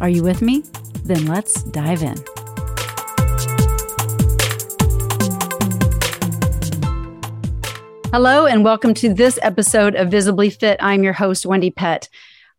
Are you with me? Then let's dive in. Hello, and welcome to this episode of Visibly Fit. I'm your host, Wendy Pett.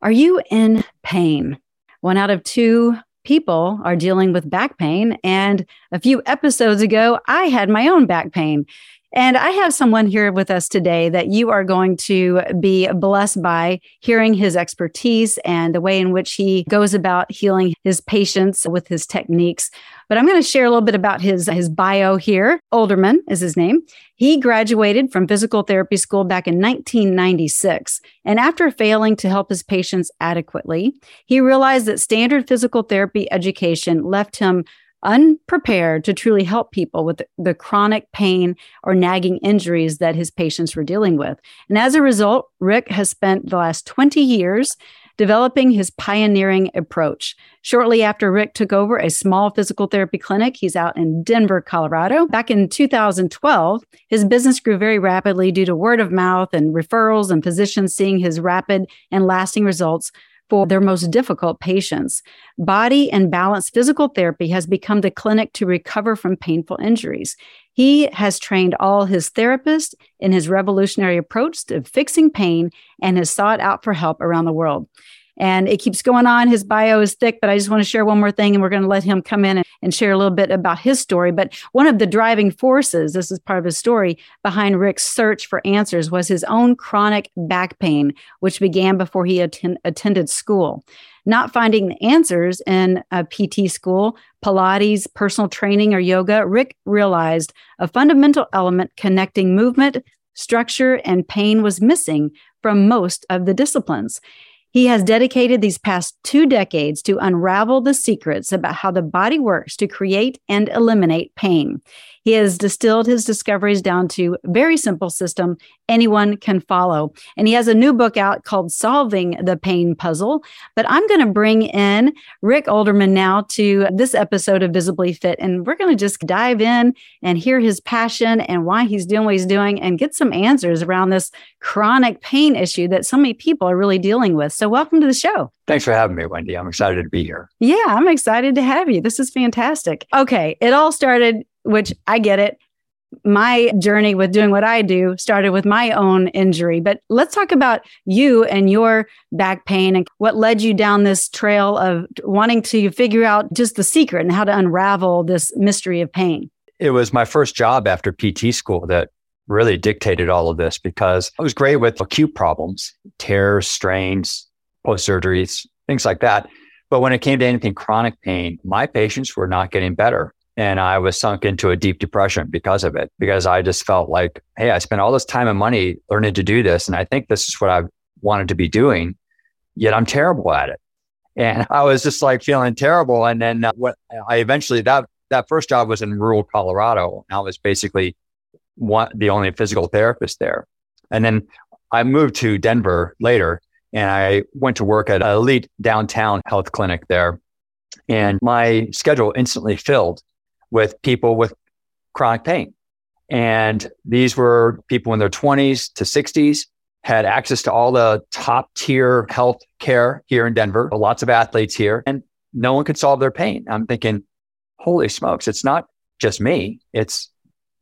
Are you in pain? One out of two people are dealing with back pain. And a few episodes ago, I had my own back pain. And I have someone here with us today that you are going to be blessed by hearing his expertise and the way in which he goes about healing his patients with his techniques. But I'm going to share a little bit about his, his bio here. Olderman is his name. He graduated from physical therapy school back in 1996. And after failing to help his patients adequately, he realized that standard physical therapy education left him unprepared to truly help people with the chronic pain or nagging injuries that his patients were dealing with. And as a result, Rick has spent the last 20 years developing his pioneering approach. Shortly after Rick took over a small physical therapy clinic, he's out in Denver, Colorado. Back in 2012, his business grew very rapidly due to word of mouth and referrals and physicians seeing his rapid and lasting results for their most difficult patients. Body and balance physical therapy has become the clinic to recover from painful injuries. He has trained all his therapists in his revolutionary approach to fixing pain and has sought out for help around the world. And it keeps going on. His bio is thick, but I just want to share one more thing and we're going to let him come in and, and share a little bit about his story. But one of the driving forces, this is part of his story, behind Rick's search for answers was his own chronic back pain, which began before he attend, attended school. Not finding the answers in a PT school, Pilates, personal training, or yoga, Rick realized a fundamental element connecting movement, structure, and pain was missing from most of the disciplines. He has dedicated these past two decades to unravel the secrets about how the body works to create and eliminate pain. He has distilled his discoveries down to a very simple system anyone can follow. And he has a new book out called Solving the Pain Puzzle. But I'm going to bring in Rick Olderman now to this episode of Visibly Fit. And we're going to just dive in and hear his passion and why he's doing what he's doing and get some answers around this chronic pain issue that so many people are really dealing with. So, welcome to the show. Thanks for having me, Wendy. I'm excited to be here. Yeah, I'm excited to have you. This is fantastic. Okay, it all started which I get it. My journey with doing what I do started with my own injury. But let's talk about you and your back pain and what led you down this trail of wanting to figure out just the secret and how to unravel this mystery of pain. It was my first job after PT school that really dictated all of this because I was great with acute problems, tears, strains, post surgeries, things like that. But when it came to anything chronic pain, my patients were not getting better. And I was sunk into a deep depression because of it, because I just felt like, hey, I spent all this time and money learning to do this. And I think this is what I wanted to be doing, yet I'm terrible at it. And I was just like feeling terrible. And then uh, what I eventually, that, that first job was in rural Colorado. I was basically one, the only physical therapist there. And then I moved to Denver later and I went to work at an elite downtown health clinic there. And my schedule instantly filled with people with chronic pain. And these were people in their 20s to 60s, had access to all the top tier health care here in Denver, lots of athletes here, and no one could solve their pain. I'm thinking, holy smokes, it's not just me, it's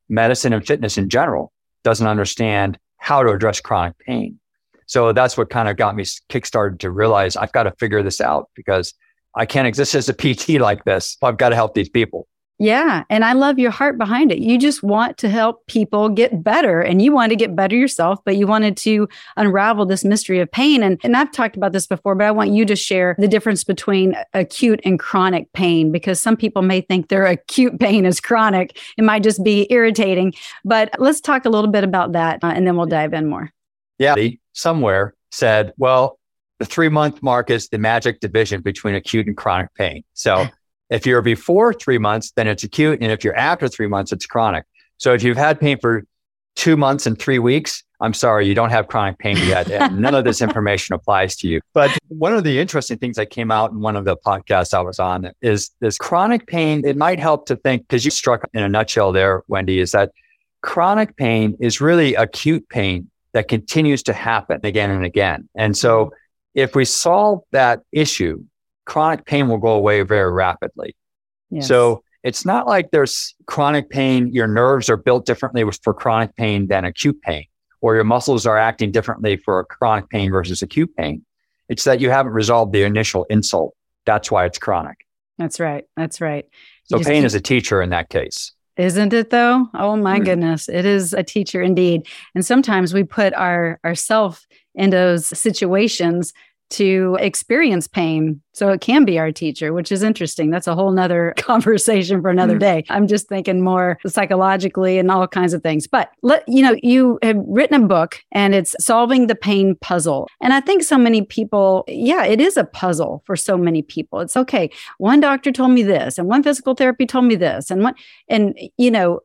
medicine and fitness in general doesn't understand how to address chronic pain. So that's what kind of got me kickstarted to realize I've got to figure this out because I can't exist as a PT like this. I've got to help these people. Yeah. And I love your heart behind it. You just want to help people get better and you want to get better yourself, but you wanted to unravel this mystery of pain. And, and I've talked about this before, but I want you to share the difference between acute and chronic pain because some people may think their acute pain is chronic. It might just be irritating. But let's talk a little bit about that uh, and then we'll dive in more. Yeah. Somewhere said, well, the three month mark is the magic division between acute and chronic pain. So if you're before three months, then it's acute. And if you're after three months, it's chronic. So if you've had pain for two months and three weeks, I'm sorry, you don't have chronic pain yet. And none of this information applies to you. But one of the interesting things that came out in one of the podcasts I was on is this chronic pain. It might help to think, because you struck in a nutshell there, Wendy, is that chronic pain is really acute pain that continues to happen again and again. And so mm-hmm. if we solve that issue, chronic pain will go away very rapidly. Yes. So it's not like there's chronic pain, your nerves are built differently for chronic pain than acute pain, or your muscles are acting differently for chronic pain versus acute pain. It's that you haven't resolved the initial insult. That's why it's chronic. That's right. That's right. So pain keep- is a teacher in that case. Isn't it though? Oh my mm. goodness. It is a teacher indeed. And sometimes we put our ourself in those situations to experience pain. So it can be our teacher, which is interesting. That's a whole nother conversation for another mm. day. I'm just thinking more psychologically and all kinds of things. But let you know, you have written a book and it's solving the pain puzzle. And I think so many people, yeah, it is a puzzle for so many people. It's okay. One doctor told me this, and one physical therapy told me this, and one, and you know,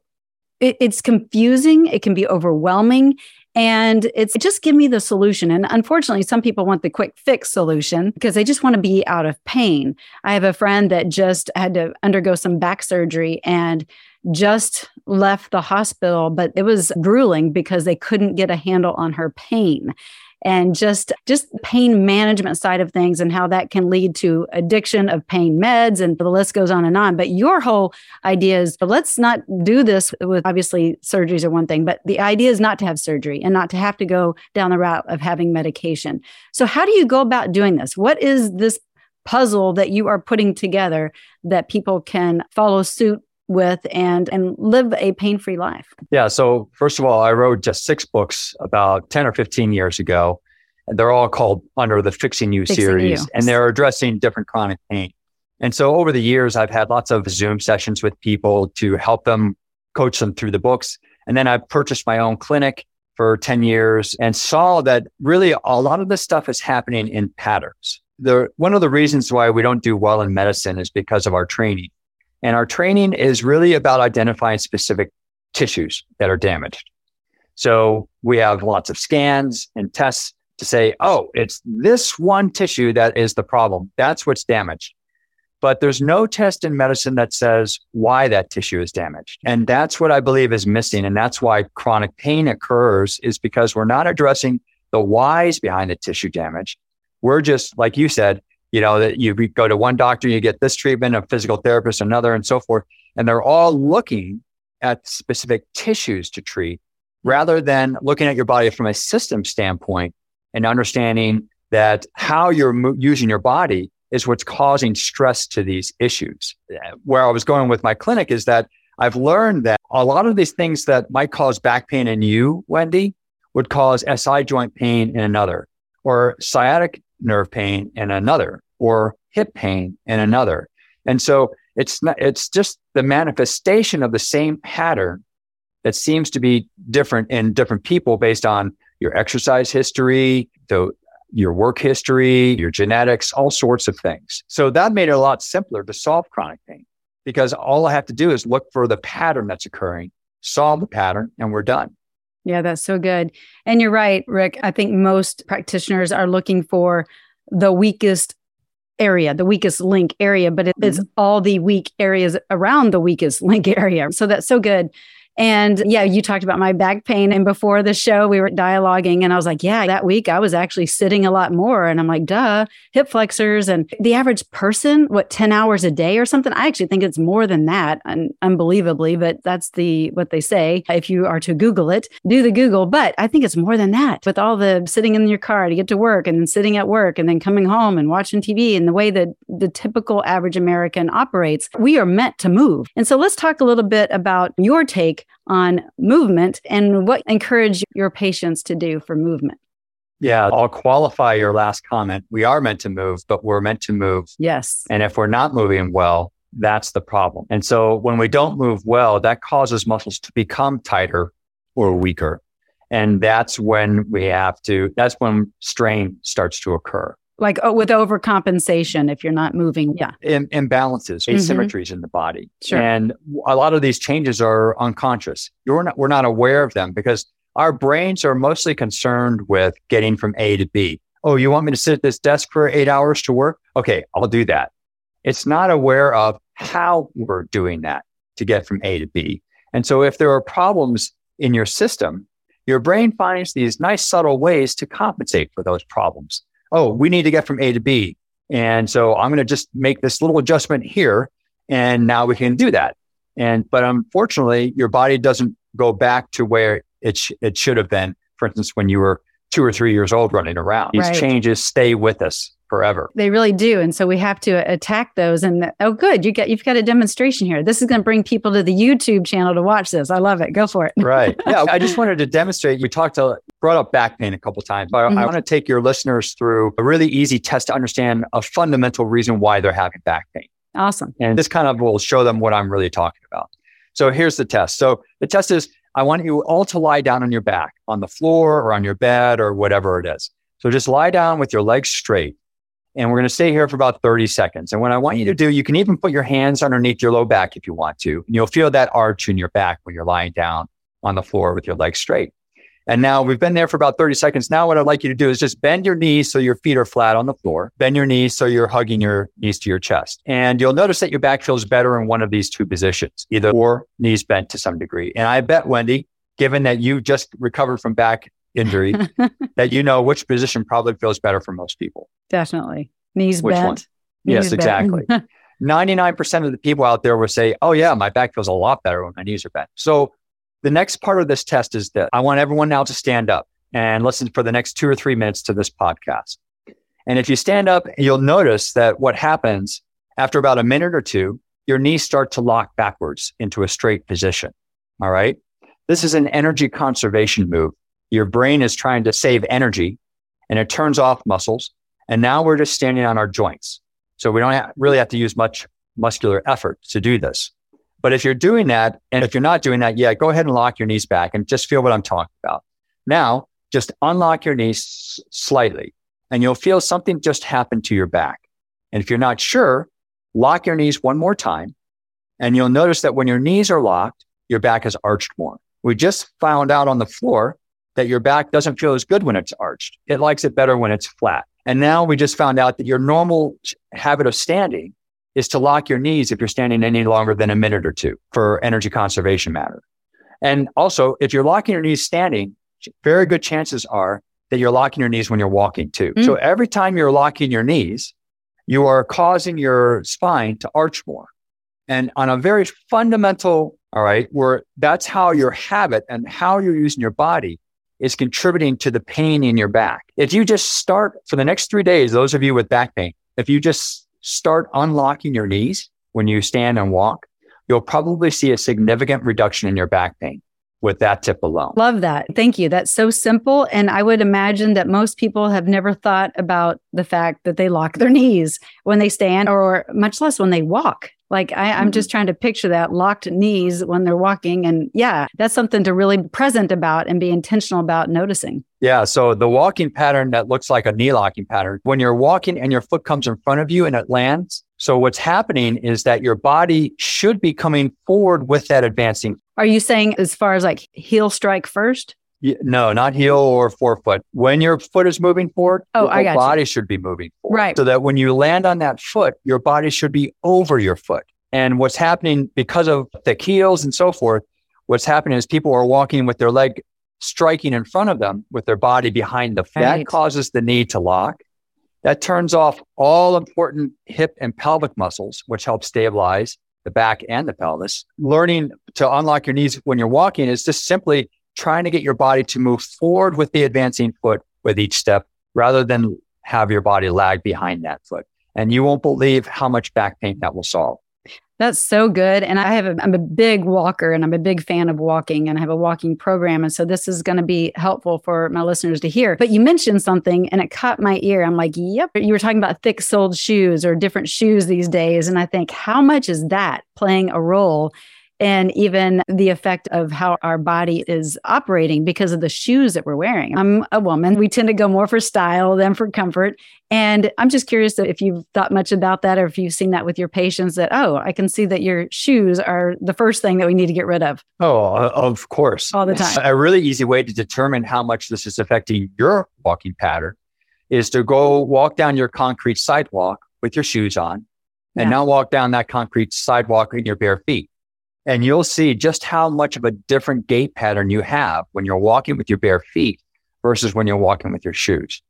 it, it's confusing. It can be overwhelming. And it's just give me the solution. And unfortunately, some people want the quick fix solution because they just want to be out of pain. I have a friend that just had to undergo some back surgery and just left the hospital, but it was grueling because they couldn't get a handle on her pain and just just pain management side of things and how that can lead to addiction of pain meds and the list goes on and on. But your whole idea is let's not do this with obviously surgeries are one thing but the idea is not to have surgery and not to have to go down the route of having medication. So how do you go about doing this? What is this puzzle that you are putting together that people can follow suit with and and live a pain-free life? Yeah, so first of all, I wrote just 6 books about 10 or 15 years ago. And they're all called under the Fixing You Fixing series you. and they're addressing different chronic pain. And so over the years I've had lots of Zoom sessions with people to help them coach them through the books. And then I purchased my own clinic for 10 years and saw that really a lot of this stuff is happening in patterns. The, one of the reasons why we don't do well in medicine is because of our training. And our training is really about identifying specific tissues that are damaged. So we have lots of scans and tests to say, oh, it's this one tissue that is the problem. That's what's damaged. But there's no test in medicine that says why that tissue is damaged. And that's what I believe is missing. And that's why chronic pain occurs is because we're not addressing the whys behind the tissue damage. We're just, like you said, you know, that you go to one doctor, you get this treatment, a physical therapist, another, and so forth. And they're all looking at specific tissues to treat rather than looking at your body from a system standpoint and understanding that how you're mo- using your body is what's causing stress to these issues. Where I was going with my clinic is that I've learned that a lot of these things that might cause back pain in you, Wendy, would cause SI joint pain in another or sciatic nerve pain in another or hip pain in another. And so it's not, it's just the manifestation of the same pattern that seems to be different in different people based on your exercise history, the, your work history, your genetics, all sorts of things. So that made it a lot simpler to solve chronic pain because all I have to do is look for the pattern that's occurring, solve the pattern, and we're done. Yeah, that's so good. And you're right, Rick. I think most practitioners are looking for the weakest area, the weakest link area, but it's mm-hmm. all the weak areas around the weakest link area. So that's so good. And yeah, you talked about my back pain. And before the show, we were dialoguing, and I was like, yeah, that week I was actually sitting a lot more. And I'm like, duh, hip flexors. And the average person, what, 10 hours a day or something? I actually think it's more than that, un- unbelievably, but that's the what they say. If you are to Google it, do the Google. But I think it's more than that with all the sitting in your car to get to work and then sitting at work and then coming home and watching TV and the way that the typical average American operates. We are meant to move. And so let's talk a little bit about your take on movement and what encourage your patients to do for movement. Yeah, I'll qualify your last comment. We are meant to move, but we're meant to move. Yes. And if we're not moving well, that's the problem. And so when we don't move well, that causes muscles to become tighter or weaker. And that's when we have to, that's when strain starts to occur. Like oh, with overcompensation if you're not moving. Yeah. Im- imbalances, Mhm. asymmetries in the body. Sure. And a lot of these changes are unconscious. You're not, we're not aware of them because our brains are mostly concerned with getting from A to B. Oh, you want me to sit at this desk for eight hours to work? Okay, I'll do that. It's not aware of how we're doing that to get from A to B. And so if there are problems in your system, your brain finds these nice subtle ways to compensate for those problems. Oh, we need to get from A to B. And so I'm going to just make this little adjustment here. And now we can do that. And, but unfortunately, your body doesn't go back to where it, sh- it should have been. For instance, when you were two or three years old running around, these Right. changes stay with us forever. They really do. And so we have to attack those. And oh, good. You get, you've got a demonstration here. This is going to bring people to the YouTube channel to watch this. I love it. Go for it. right. Yeah. I just wanted to demonstrate. We talked to, brought up back pain a couple times, but I- Mhm. I want to take your listeners through a really easy test to understand a fundamental reason why they're having back pain. Awesome. And this kind of will show them what I'm really talking about. So here's the test. So the test is I want you all to lie down on your back on the floor or on your bed or whatever it is. So just lie down with your legs straight. And we're going to stay here for about 30 seconds. And what I want you to do, you can even put your hands underneath your low back if you want to. And you'll feel that arch in your back when you're lying down on the floor with your legs straight. And now we've been there for about 30 seconds. Now what I'd like you to do is just bend your knees so your feet are flat on the floor. Bend your knees so you're hugging your knees to your chest. And you'll notice that your back feels better in one of these two positions, either or knees bent to some degree. And I bet, Wendy, given that you just recovered from back injury, that you know which position probably feels better for most people. Definitely. Knees Which bent. one? Yes, bent. exactly. 99% of the people out there will say, Oh, yeah, my back feels a lot better when my knees are bent. So the next part of this test is that I want everyone now to stand up and listen for the next two or three minutes to this podcast. And if you stand up, you'll notice that what happens after about a minute or two, your knees start to lock backwards into a straight position. All right. This is an energy conservation move. Your brain is trying to save energy and it turns off muscles. And now we're just standing on our joints. So we don't ha- really have to use much muscular effort to do this. But if you're doing that, and if you're not doing that yet, go ahead and lock your knees back and just feel what I'm talking about. Now, just unlock your knees slightly and you'll feel something just happen to your back. And if you're not sure, lock your knees one more time and you'll notice that when your knees are locked, your back is arched more. We just found out on the floor that your back doesn't feel as good when it's arched. It likes it better when it's flat. And now we just found out that your normal habit of standing is to lock your knees if you're standing any longer than a minute or two for energy conservation matter. And also, if you're locking your knees standing, very good chances are that you're locking your knees when you're walking too. Mm. So every time you're locking your knees, you are causing your spine to arch more. And on a very fundamental, all right, where that's how your habit and how you're using your body is contributing to the pain in your back. If you just start for the next three days, those of you with back pain, if you just start unlocking your knees when you stand and walk, you'll probably see a significant reduction in your back pain with that tip alone. Love that. Thank you. That's so simple. And I would imagine that most people have never thought about the fact that they lock their knees when they stand or much less when they walk. Like I, I'm Mhm. just trying to picture that locked knees when they're walking. And yeah, that's something to really be present about and be intentional about noticing. Yeah. So the walking pattern that looks like a knee locking pattern, when you're walking and your foot comes in front of you and it lands. So what's happening is that your body should be coming forward with that advancing. Are you saying as far as like heel strike first? No, not heel or forefoot. When your foot is moving forward, Oh, your I whole got you. body should be moving forward. Right. So that when you land on that foot, your body should be over your foot. And what's happening because of the heels and so forth, what's happening is people are walking with their leg striking in front of them with their body behind the foot. Right. That causes the knee to lock. That turns off all important hip and pelvic muscles, which help stabilize the back and the pelvis. Learning to unlock your knees when you're walking is just simply trying to get your body to move forward with the advancing foot with each step rather than have your body lag behind that foot. And you won't believe how much back pain that will solve. That's so good. And I have a, I'm a big walker and I'm a big fan of walking and I have a walking program. And so this is going to be helpful for my listeners to hear. But you mentioned something and it caught my ear. I'm like, yep. You were talking about thick soled shoes or different shoes these days. And I think, how much is that playing a role and even the effect of how our body is operating because of the shoes that we're wearing. I'm a woman. We tend to go more for style than for comfort. And I'm just curious if you've thought much about that or if you've seen that with your patients that, oh, I can see that your shoes are the first thing that we need to get rid of. Oh, uh, of course. All the time. A really easy way to determine how much this is affecting your walking pattern is to go walk down your concrete sidewalk with your shoes on and yeah. now walk down that concrete sidewalk in your bare feet. And you'll see just how much of a different gait pattern you have when you're walking with your bare feet versus when you're walking with your shoes.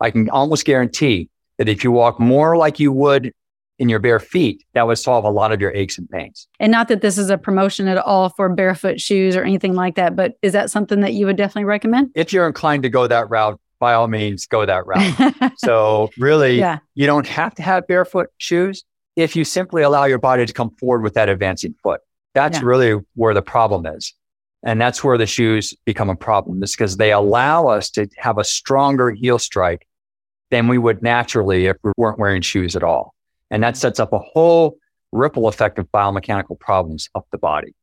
I can almost guarantee that if you walk more like you would in your bare feet, that would solve a lot of your aches and pains. And not that this is a promotion at all for barefoot shoes or anything like that, but is that something that you would definitely recommend? If you're inclined to go that route, by all means, go that route. so, really, yeah. you don't have to have barefoot shoes if you simply allow your body to come forward with that advancing foot. That's yeah. really where the problem is. And that's where the shoes become a problem, is because they allow us to have a stronger heel strike than we would naturally if we weren't wearing shoes at all. And that sets up a whole ripple effect of biomechanical problems up the body.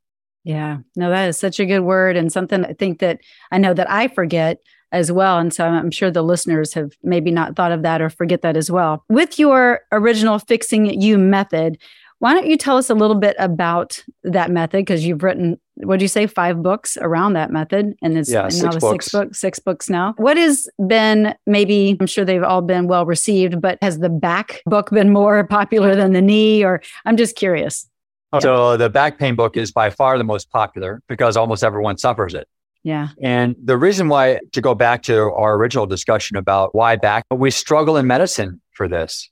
Yeah, no, that is such a good word and something I think that I know that I forget as well. And so I'm sure the listeners have maybe not thought of that or forget that as well. With your original Fixing You method, why don't you tell us a little bit about that method? Because you've written, what do you say, five books around that method, and it's yeah, now the six books, six books now. What has been maybe? I'm sure they've all been well received, but has the back book been more popular than the knee? Or I'm just curious. Oh, so the back pain book is by far the most popular because almost everyone suffers it. Yeah. And the reason why, to go back to our original discussion about why back, we struggle in medicine for this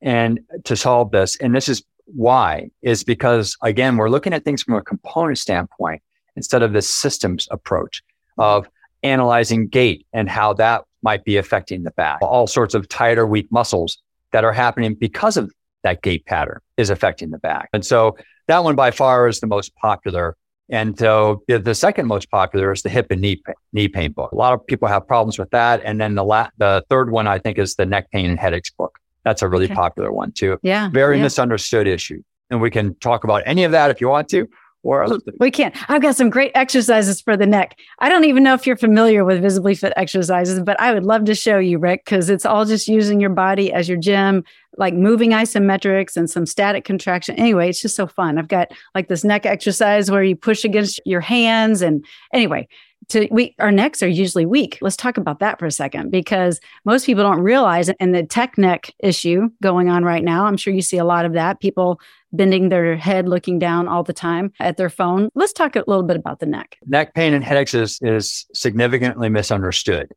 and to solve this. And this is why is because again, we're looking at things from a component standpoint instead of the systems approach mm-hmm. of analyzing gait and how that might be affecting the back. All sorts of tighter, weak muscles that are happening because of that gait pattern is affecting the back. And so that one by far is the most popular and so the second most popular is the hip and knee knee pain book. A lot of people have problems with that. And then the la- the third one I think is the neck pain and headaches book. That's a really okay. popular one too. Yeah. Very yeah. misunderstood issue. And we can talk about any of that if you want to or we can't. I've got some great exercises for the neck. I don't even know if you're familiar with visibly fit exercises, but I would love to show you, Rick, because it's all just using your body as your gym, like moving isometrics and some static contraction. Anyway, it's just so fun. I've got like this neck exercise where you push against your hands. And anyway, to we our necks are usually weak. Let's talk about that for a second because most people don't realize and the tech neck issue going on right now. I'm sure you see a lot of that. People bending their head, looking down all the time at their phone. Let's talk a little bit about the neck. Neck pain and headaches is, is significantly misunderstood.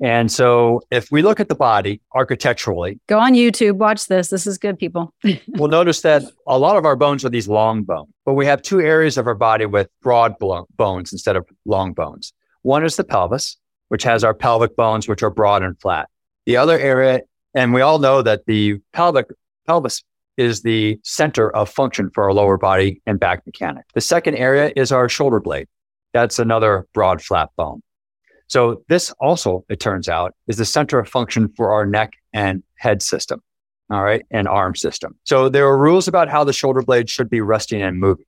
And so if we look at the body architecturally, go on YouTube, watch this. This is good, people. we'll notice that a lot of our bones are these long bones, but we have two areas of our body with broad bones instead of long bones. One is the pelvis, which has our pelvic bones, which are broad and flat. The other area, and we all know that the pelvic pelvis is the center of function for our lower body and back mechanic. The second area is our shoulder blade. That's another broad, flat bone. So this also, it turns out, is the center of function for our neck and head system. All right. And arm system. So there are rules about how the shoulder blade should be resting and moving.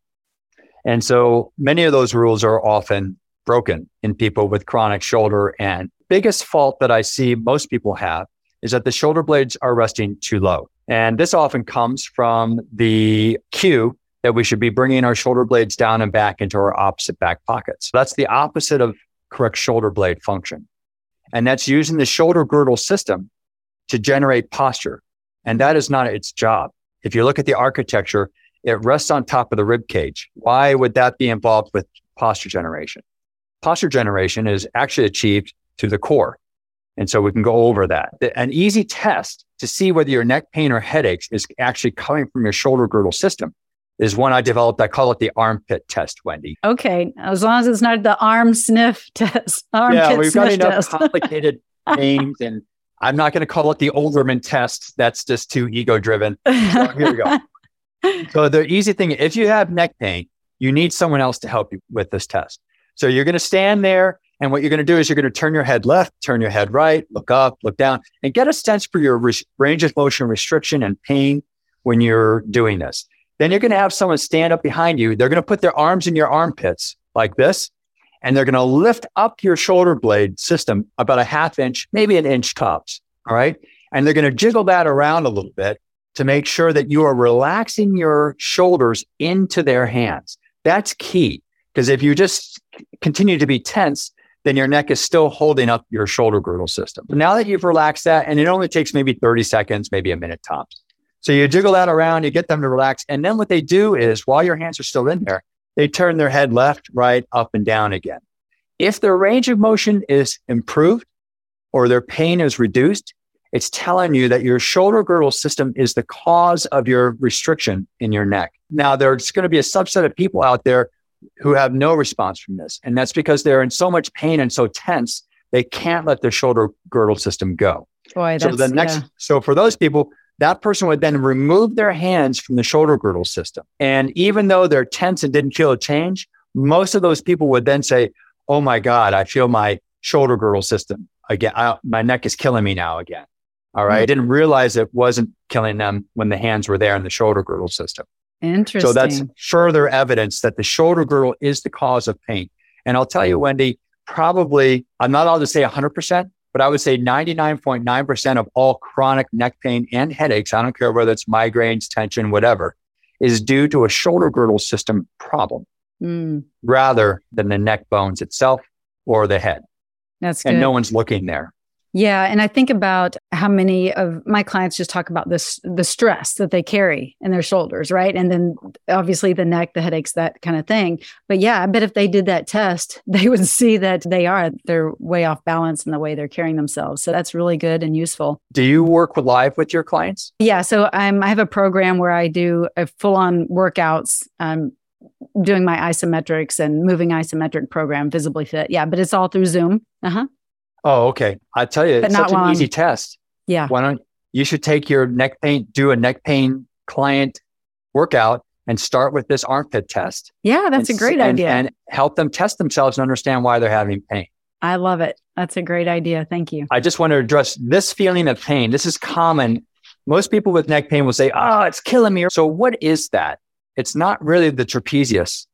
And so many of those rules are often broken in people with chronic shoulder. And biggest fault that I see most people have is that the shoulder blades are resting too low. And this often comes from the cue that we should be bringing our shoulder blades down and back into our opposite back pockets. That's the opposite of correct shoulder blade function. And that's using the shoulder girdle system to generate posture. And that is not its job. If you look at the architecture, it rests on top of the rib cage. Why would that be involved with posture generation? Posture generation is actually achieved through the core. And so we can go over that. An easy test to see whether your neck pain or headaches is actually coming from your shoulder girdle system is one I developed. I call it the armpit test, Wendy. Okay. As long as it's not the arm sniff test. Armpit yeah, we've got enough test. complicated names and I'm not going to call it the Olderman test. That's just too ego driven. So here we go. so the easy thing, if you have neck pain, you need someone else to help you with this test. So you're going to stand there and what you're going to do is you're going to turn your head left, turn your head right, look up, look down, and get a sense for your re- range of motion restriction and pain when you're doing this. Then you're going to have someone stand up behind you. They're going to put their arms in your armpits like this, and they're going to lift up your shoulder blade system about a half inch, maybe an inch tops. All right. And they're going to jiggle that around a little bit to make sure that you are relaxing your shoulders into their hands. That's key. Because if you just continue to be tense, then your neck is still holding up your shoulder girdle system. Now that you've relaxed that, and it only takes maybe 30 seconds, maybe a minute tops. So you jiggle that around, you get them to relax. And then what they do is while your hands are still in there, they turn their head left, right, up and down again. If their range of motion is improved or their pain is reduced, it's telling you that your shoulder girdle system is the cause of your restriction in your neck. Now, there's going to be a subset of people out there who have no response from this. And that's because they're in so much pain and so tense, they can't let their shoulder girdle system go. Boy, so the next, yeah. so for those people, that person would then remove their hands from the shoulder girdle system. And even though they're tense and didn't feel a change, most of those people would then say, Oh my God, I feel my shoulder girdle system again. I, my neck is killing me now again. All right. Mm-hmm. I didn't realize it wasn't killing them when the hands were there in the shoulder girdle system. Interesting. So that's further evidence that the shoulder girdle is the cause of pain. And I'll tell you, Wendy, probably, I'm not allowed to say 100%, but I would say 99.9% of all chronic neck pain and headaches, I don't care whether it's migraines, tension, whatever, is due to a shoulder girdle system problem mm. rather than the neck bones itself or the head. That's good. And no one's looking there. Yeah, and I think about how many of my clients just talk about this the stress that they carry in their shoulders, right? And then obviously the neck, the headaches, that kind of thing. But yeah, I bet if they did that test, they would see that they are they're way off balance in the way they're carrying themselves. So that's really good and useful. Do you work with live with your clients? Yeah, so I'm I have a program where I do a full on workouts. Um, doing my isometrics and moving isometric program visibly fit yeah but it's all through zoom uh-huh Oh, okay. I tell you, but it's such an easy test. Yeah. Why don't you should take your neck pain, do a neck pain client workout and start with this armpit test. Yeah, that's and, a great and, idea. And help them test themselves and understand why they're having pain. I love it. That's a great idea. Thank you. I just want to address this feeling of pain. This is common. Most people with neck pain will say, Oh, it's killing me. So, what is that? It's not really the trapezius.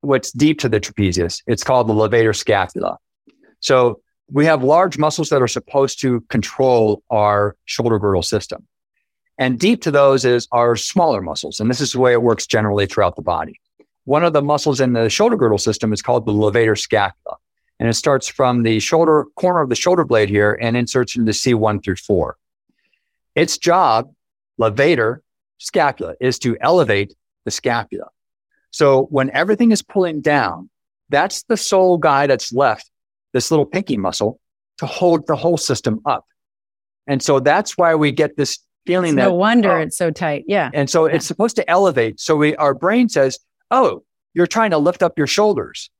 What's deep to the trapezius? It's called the levator scapula. So, we have large muscles that are supposed to control our shoulder girdle system. And deep to those is our smaller muscles. And this is the way it works generally throughout the body. One of the muscles in the shoulder girdle system is called the levator scapula. And it starts from the shoulder corner of the shoulder blade here and inserts into C1 through 4. Its job, levator scapula, is to elevate the scapula. So when everything is pulling down, that's the sole guy that's left this little pinky muscle to hold the whole system up. And so that's why we get this feeling it's that no wonder oh, it's so tight. Yeah. And so yeah. it's supposed to elevate. So we, our brain says, Oh, you're trying to lift up your shoulders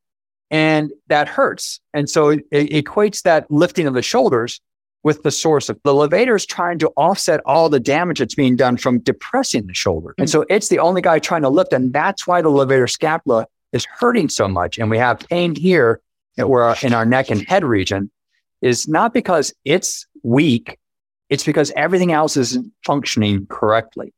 and that hurts. And so it, it equates that lifting of the shoulders with the source of the levator is trying to offset all the damage that's being done from depressing the shoulder. Mm-hmm. And so it's the only guy trying to lift. And that's why the levator scapula is hurting so much. And we have pain here or in our neck and head region is not because it's weak. It's because everything else isn't functioning correctly.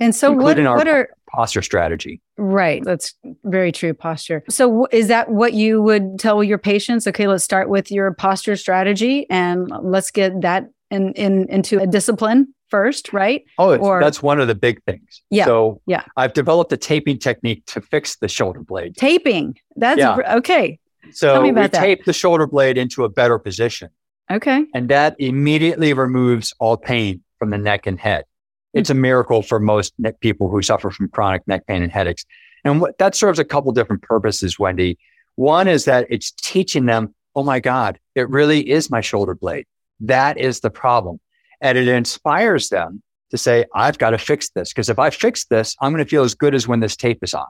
And so what, what are posture strategy? Right. That's very true posture. So is that what you would tell your patients? Okay, let's start with your posture strategy and let's get that in, in into a discipline first, right? Oh, or, that's one of the big things. Yeah. So yeah. I've developed a taping technique to fix the shoulder blade. Taping. That's yeah. okay. So we that. tape the shoulder blade into a better position. Okay. And that immediately removes all pain from the neck and head. Hmm. It's a miracle for most neck people who suffer from chronic neck pain and headaches. And what, that serves a couple different purposes, Wendy. One is that it's teaching them, oh my God, it really is my shoulder blade. That is the problem. And it inspires them to say, I've got to fix this. Because if I fix this, I'm going to feel as good as when this tape is on.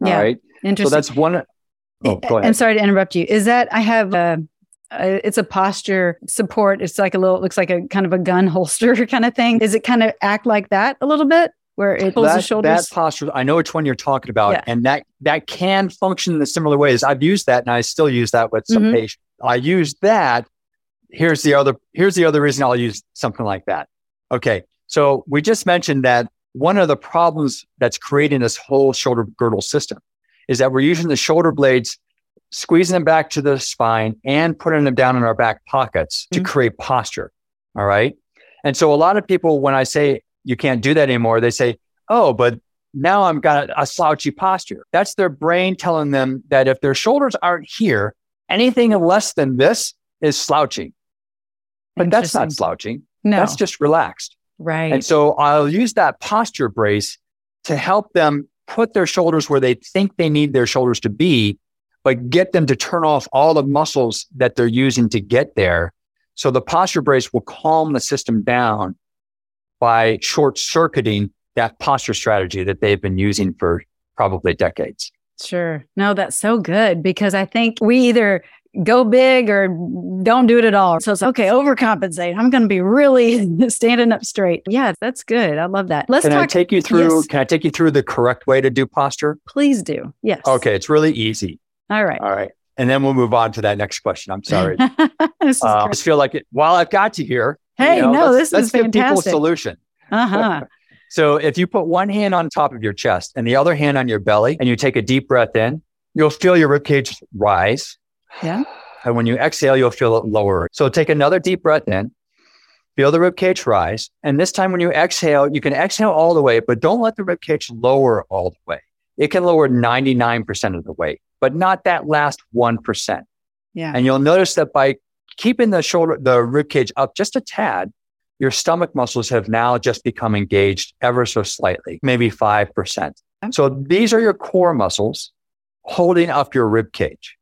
Yeah. All right. Interesting. So that's one. Oh, go ahead. And sorry to interrupt you. Is that I have a, a, it's a posture support. It's like a little, It looks like a kind of a gun holster kind of thing. Is it kind of act like that a little bit? Where it pulls that, the shoulders. That posture, I know which one you're talking about, yeah. and that that can function in the similar ways. I've used that, and I still use that with some mm-hmm. patients. I use that. Here's the other. Here's the other reason I'll use something like that. Okay, so we just mentioned that one of the problems that's creating this whole shoulder girdle system is that we're using the shoulder blades, squeezing them back to the spine and putting them down in our back pockets to Mhm. create posture. All right. And so a lot of people, when I say you can't do that anymore, they say, oh, but now I'm got a slouchy posture. That's their brain telling them that if their shoulders aren't here, anything less than this is slouching. But that's not slouching. No. That's just relaxed. right. And so I'll use that posture brace to help them put their shoulders where they think they need their shoulders to be, but get them to turn off all the muscles that they're using to get there. So the posture brace will calm the system down by short circuiting that posture strategy that they've been using for probably decades. Sure. No, that's so good because I think we either go big or don't do it at all. So it's okay, overcompensate. I'm going to be really standing up straight. Yeah, that's good. I love that. Let's Can I take you through? yes. Can I take you through the correct way to do posture? please do. Yes. Okay, it's really easy. All right. All right, and then we'll move on to that next question. I'm sorry. Uh, I just feel like it, while I've got you here, Hey, you know, no, this let's is give people a fantastic. solution. Uh-huh. So if you put one hand on top of your chest and the other hand on your belly, and you take a deep breath in, you'll feel your ribcage rise. Yeah. And when you exhale, you'll feel it lower. So take another deep breath in, feel the ribcage rise. And this time when you exhale, you can exhale all the way, but don't let the ribcage lower all the way. It can lower 99% of the weight, but not that last 1%. Yeah. And you'll notice that by keeping the shoulder, the rib cage up just a tad, your stomach muscles have now just become engaged ever so slightly, maybe 5%. So these are your core muscles holding up your rib cage.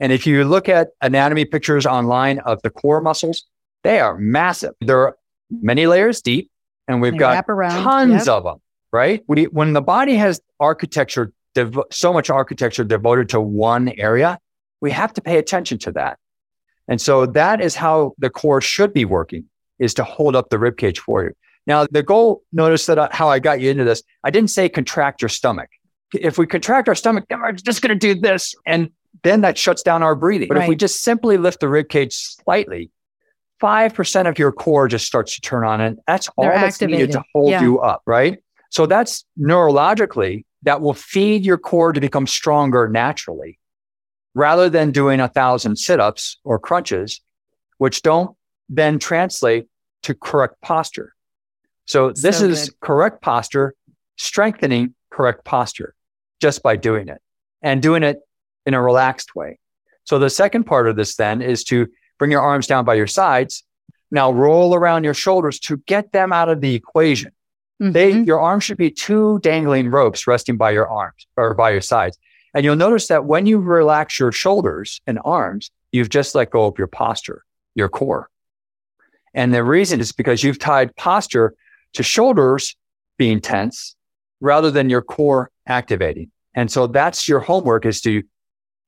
And if you look at anatomy pictures online of the core muscles, they are massive. They're many layers deep and we've They got tons Yep. of them, right? We, when the body has architecture, devo- so much architecture devoted to one area, we have to pay attention to that. And so that is how the core should be working is to hold up the rib cage for you. Now, the goal, notice that I, how I got you into this. I didn't say contract your stomach. If we contract our stomach, then we're just going to do this. And then that shuts down our breathing. But if we just simply lift the rib cage slightly, 5% of your core just starts to turn on. And that's all They're that's needed to hold Yeah. you up, right? So that's neurologically, that will feed your core to become stronger naturally rather than doing a thousand sit ups or crunches, which don't then translate to correct posture. So this So is correct posture, strengthening correct posture just by doing it and doing it in a relaxed way. So the second part of this then is to bring your arms down by your sides. Now roll around your shoulders to get them out of the equation. They, Mhm. your arms should be two dangling ropes resting by your arms or by your sides. And you'll notice that when you relax your shoulders and arms, you've just let go of your posture, your core. And the reason is because you've tied posture to shoulders being tense rather than your core activating. And so that's your homework is to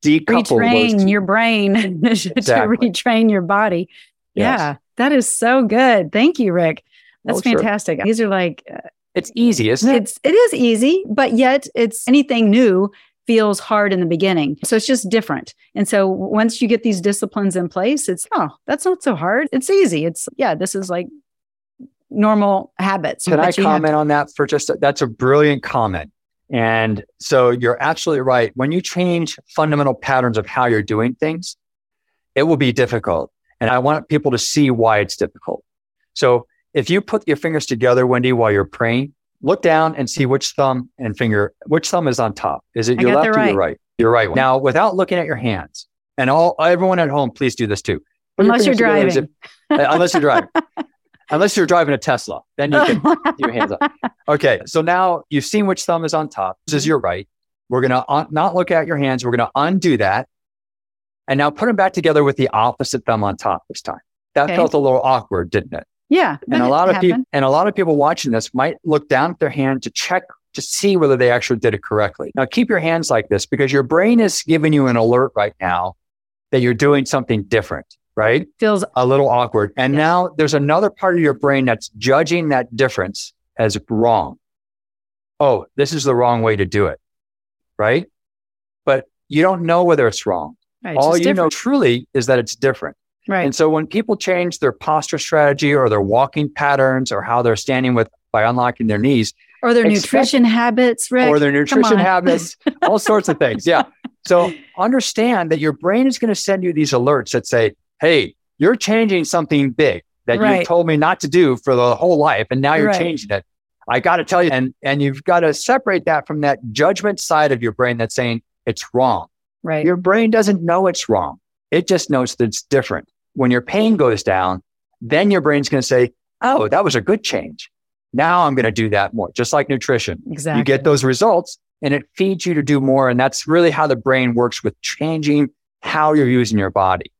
decouple those retrain two. your brain to retrain your body. Yes. Yeah, that is so good. Thank you, Rick. That's Oh, sure. fantastic. These are like uh, It's easy, isn't it? it's it is easy, but yet it's anything new feels hard in the beginning. So it's just different. And so once you get these disciplines in place, it's oh, that's not so hard. It's easy. It's yeah, this is like normal habits. Can I you have comment on that for just a, that's a brilliant comment. And so you're absolutely right. When you change fundamental patterns of how you're doing things, it will be difficult. And I want people to see why it's difficult. So if you put your fingers together, Wendy, while you're praying, look down and see which thumb and finger, which thumb is on top. Is it your left the or your right. right? Your right one. Now, without looking at your hands, and all everyone at home, please do this too. Put your Unless you're fingers together as driving. if- uh, unless you're driving. unless you're driving a Tesla, then you can put your hands up. Okay, so now you've seen which thumb is on top. This is Mm-hmm. your right. We're going to un- not look at your hands. We're going to undo that. And now put them back together with the opposite thumb on top this time. That Okay. felt a little awkward, didn't it? yeah. And a lot of people and a lot of people watching this might look down at their hand to check to see whether they actually did it correctly. Now keep your hands like this because your brain is giving you an alert right now that you're doing something different, right? feels a little awkward. And Yes. now there's another part of your brain that's judging that difference as wrong. Oh, this is the wrong way to do it. Right. But you don't know whether it's wrong. right, All just you know truly is that it's different. right. And so when people change their posture strategy or their walking patterns or how they're standing with by unlocking their knees, or their expect, nutrition habits, Rick. Or their nutrition habits, all sorts of things. Yeah. So understand that your brain is going to send you these alerts that say, hey, you're changing something big that right. you told me not to do for the whole life. And now you're right. changing it. I got to tell you, and, and you've got to separate that from that judgment side of your brain that's saying it's wrong. Right. Your brain doesn't know it's wrong. It just knows that it's different. When your pain goes down, then your brain's going to say, Oh, that was a good change. Now I'm going to do that more, just like nutrition. Exactly. You get those results and it feeds you to do more. And that's really how the brain works with changing how you're using your body.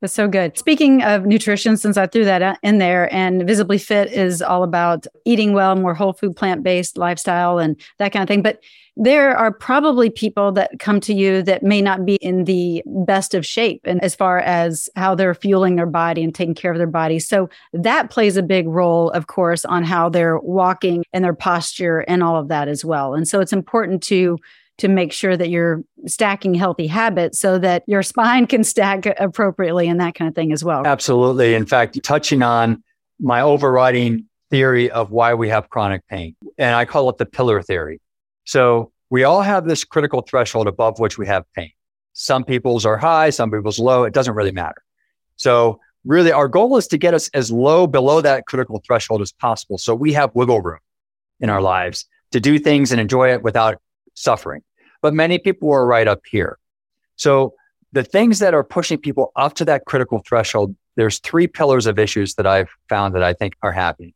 That's so good. Speaking of nutrition, since I threw that uh, in there, and Visibly Fit is all about eating well, more whole food, plant based lifestyle, and that kind of thing. But there are probably people that come to you that may not be in the best of shape and as far as how they're fueling their body and taking care of their body so that plays a big role of course on how they're walking and their posture and all of that as well and so it's important to to make sure that you're stacking healthy habits so that your spine can stack appropriately and that kind of thing as well absolutely in fact touching on my overriding theory of why we have chronic pain and i call it the pillar theory so we all have this critical threshold above which we have pain. Some people's are high, some people's low. It doesn't really matter. So really our goal is to get us as low below that critical threshold as possible. So we have wiggle room in our lives to do things and enjoy it without suffering. But many people are right up here. So the things that are pushing people up to that critical threshold, there's three pillars of issues that I've found that I think are happening.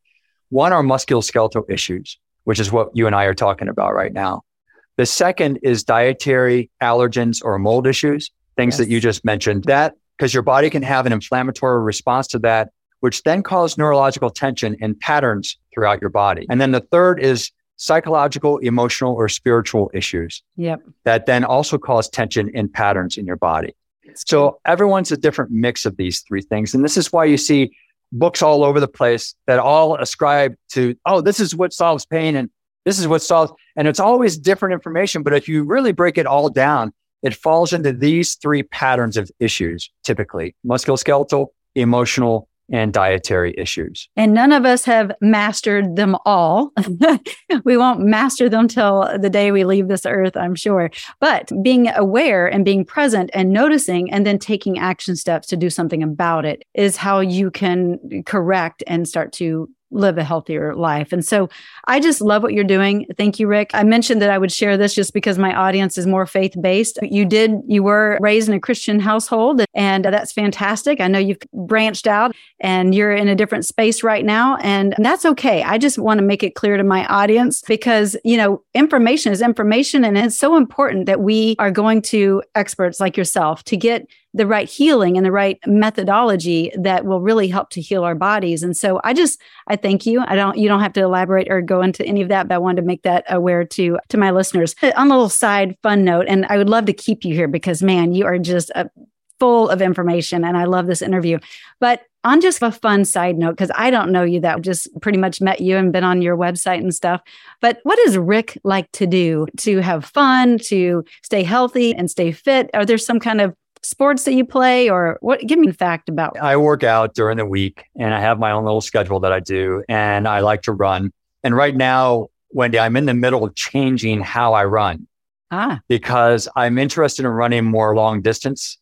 One are musculoskeletal issues which is what you and I are talking about right now. The second is dietary allergens or mold issues, things yes. that you just mentioned. That because your body can have an inflammatory response to that, which then cause neurological tension and patterns throughout your body. And then the third is psychological, emotional, or spiritual issues. Yep. That then also cause tension and patterns in your body. So everyone's a different mix of these three things. And this is why you see books all over the place that all ascribe to, oh, this is what solves pain and this is what solves, and it's always different information. But if you really break it all down, it falls into these three patterns of issues typically musculoskeletal, emotional, and dietary issues. And none of us have mastered them all. we won't master them till the day we leave this earth, I'm sure. But being aware and being present and noticing and then taking action steps to do something about it is how you can correct and start to live a healthier life. And so I just love what you're doing. Thank you, Rick. I mentioned that I would share this just because my audience is more faith based. You did, you were raised in a Christian household, and that's fantastic. I know you've branched out and you're in a different space right now, and that's okay. I just want to make it clear to my audience because, you know, information is information, and it's so important that we are going to experts like yourself to get the right healing and the right methodology that will really help to heal our bodies. And so I just I thank you. I don't you don't have to elaborate or go into any of that, but I wanted to make that aware to to my listeners. Uh, on a little side fun note, and I would love to keep you here because man, you are just a, full of information and I love this interview. But on just a fun side note, because I don't know you that just pretty much met you and been on your website and stuff. But what does Rick like to do to have fun, to stay healthy and stay fit? Are there some kind of sports that you play or what give me a fact about I work out during the week and I have my own little schedule that I do and I like to run. And right now, Wendy, I'm in the middle of changing how I run. Ah. Because I'm interested in running more long distance.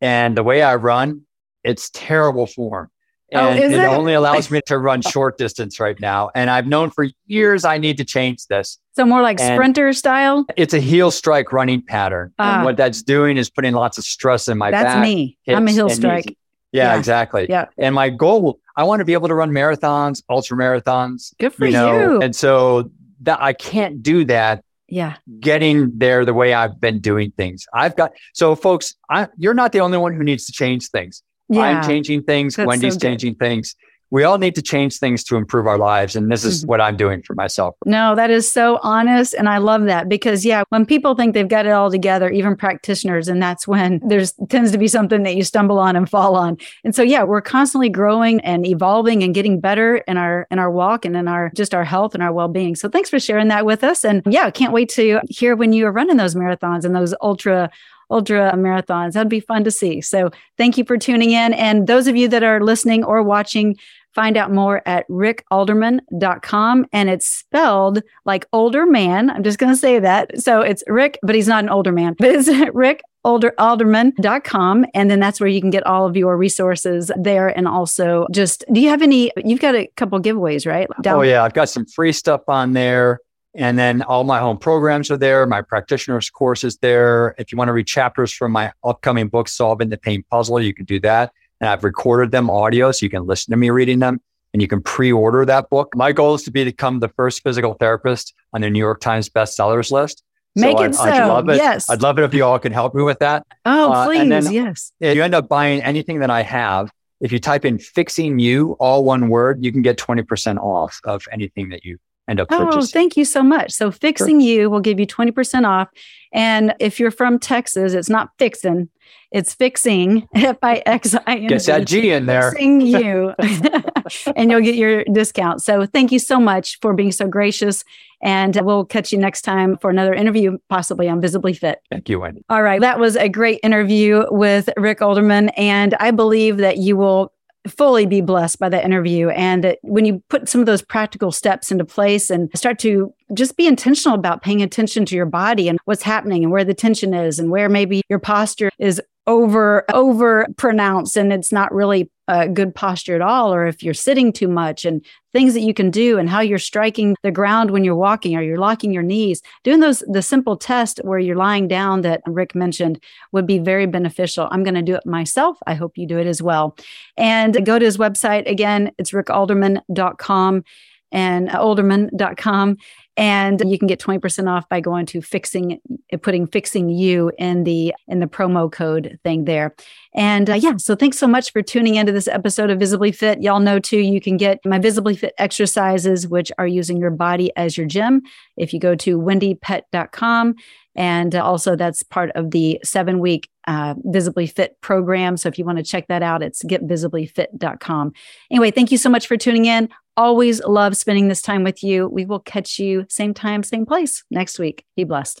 And the way I run, it's terrible form. Oh, and oh, it, it only allows me to run short distance right now. And I've known for years I need to change this. So more like and sprinter style? It's a heel strike running pattern. And ah. what that's doing is putting lots of stress in my that's back. That's me. I'm a heel strike. Yeah, yeah, exactly. Yeah. And my goal, I want to be able to run marathons, ultra marathons. Good for you. Know? And so that I can't do that yeah getting there the way i've been doing things i've got so folks I, you're not the only one who needs to change things yeah. I'm changing things. That's Wendy's so changing things. We all need to change things to improve our lives. And this is mm-hmm. what I'm doing for myself. No, that is so honest. And I love that because, yeah, when people think they've got it all together, even practitioners, and that's when there's tends to be something that you stumble on and fall on. And so, yeah, we're constantly growing and evolving and getting better in our, in our walk and in our, just our health and our well being. So thanks for sharing that with us. And yeah, can't wait to hear when you are running those marathons and those ultra ultra marathons. That'd be fun to see. So thank you for tuning in. And those of you that are listening or watching, find out more at rickolderman.com. And it's spelled like older man. I'm just going to say that. So it's Rick, but he's not an older man, but it's Rick older olderman.com and then that's where you can get all of your resources there and also just do you have any you've got a couple giveaways right Down- oh yeah i've got some free stuff on there and then all my home programs are there my practitioners course is there if you want to read chapters from my upcoming book solving the pain puzzle you can do that and i've recorded them audio so you can listen to me reading them and you can pre-order that book my goal is to be become the first physical therapist on the new york times bestsellers list Make so it I'd, so. I'd love it. Yes. I'd love it if you all could help me with that. Oh, uh, please. Then, yes. If you end up buying anything that I have, if you type in fixing you, all one word, you can get 20% off of anything that you end up oh, purchasing. thank you so much. So fixing sure. you will give you 20% off. And if you're from Texas, it's not fixing, it's fixing F I X I N. Get that G in there. Fixing you, and you'll get your discount. So thank you so much for being so gracious. And we'll catch you next time for another interview, possibly on Visibly Fit. Thank you, Wendy. All right. That was a great interview with Rick Olderman. And I believe that you will fully be blessed by that interview. And when you put some of those practical steps into place and start to just be intentional about paying attention to your body and what's happening and where the tension is and where maybe your posture is over over pronounced and it's not really a good posture at all or if you're sitting too much and things that you can do and how you're striking the ground when you're walking or you're locking your knees doing those the simple test where you're lying down that rick mentioned would be very beneficial. I'm going to do it myself. I hope you do it as well. And go to his website again. It's rickolderman.com and olderman.com and you can get 20% off by going to fixing putting fixing you in the in the promo code thing there. And uh, yeah so thanks so much for tuning into this episode of visibly fit. Y'all know too you can get my visibly fit exercises which are using your body as your gym if you go to wendypet.com and uh, also that's part of the seven week uh, visibly fit program so if you want to check that out it's getvisiblyfit.com anyway thank you so much for tuning in Always love spending this time with you. We will catch you same time, same place next week. Be blessed.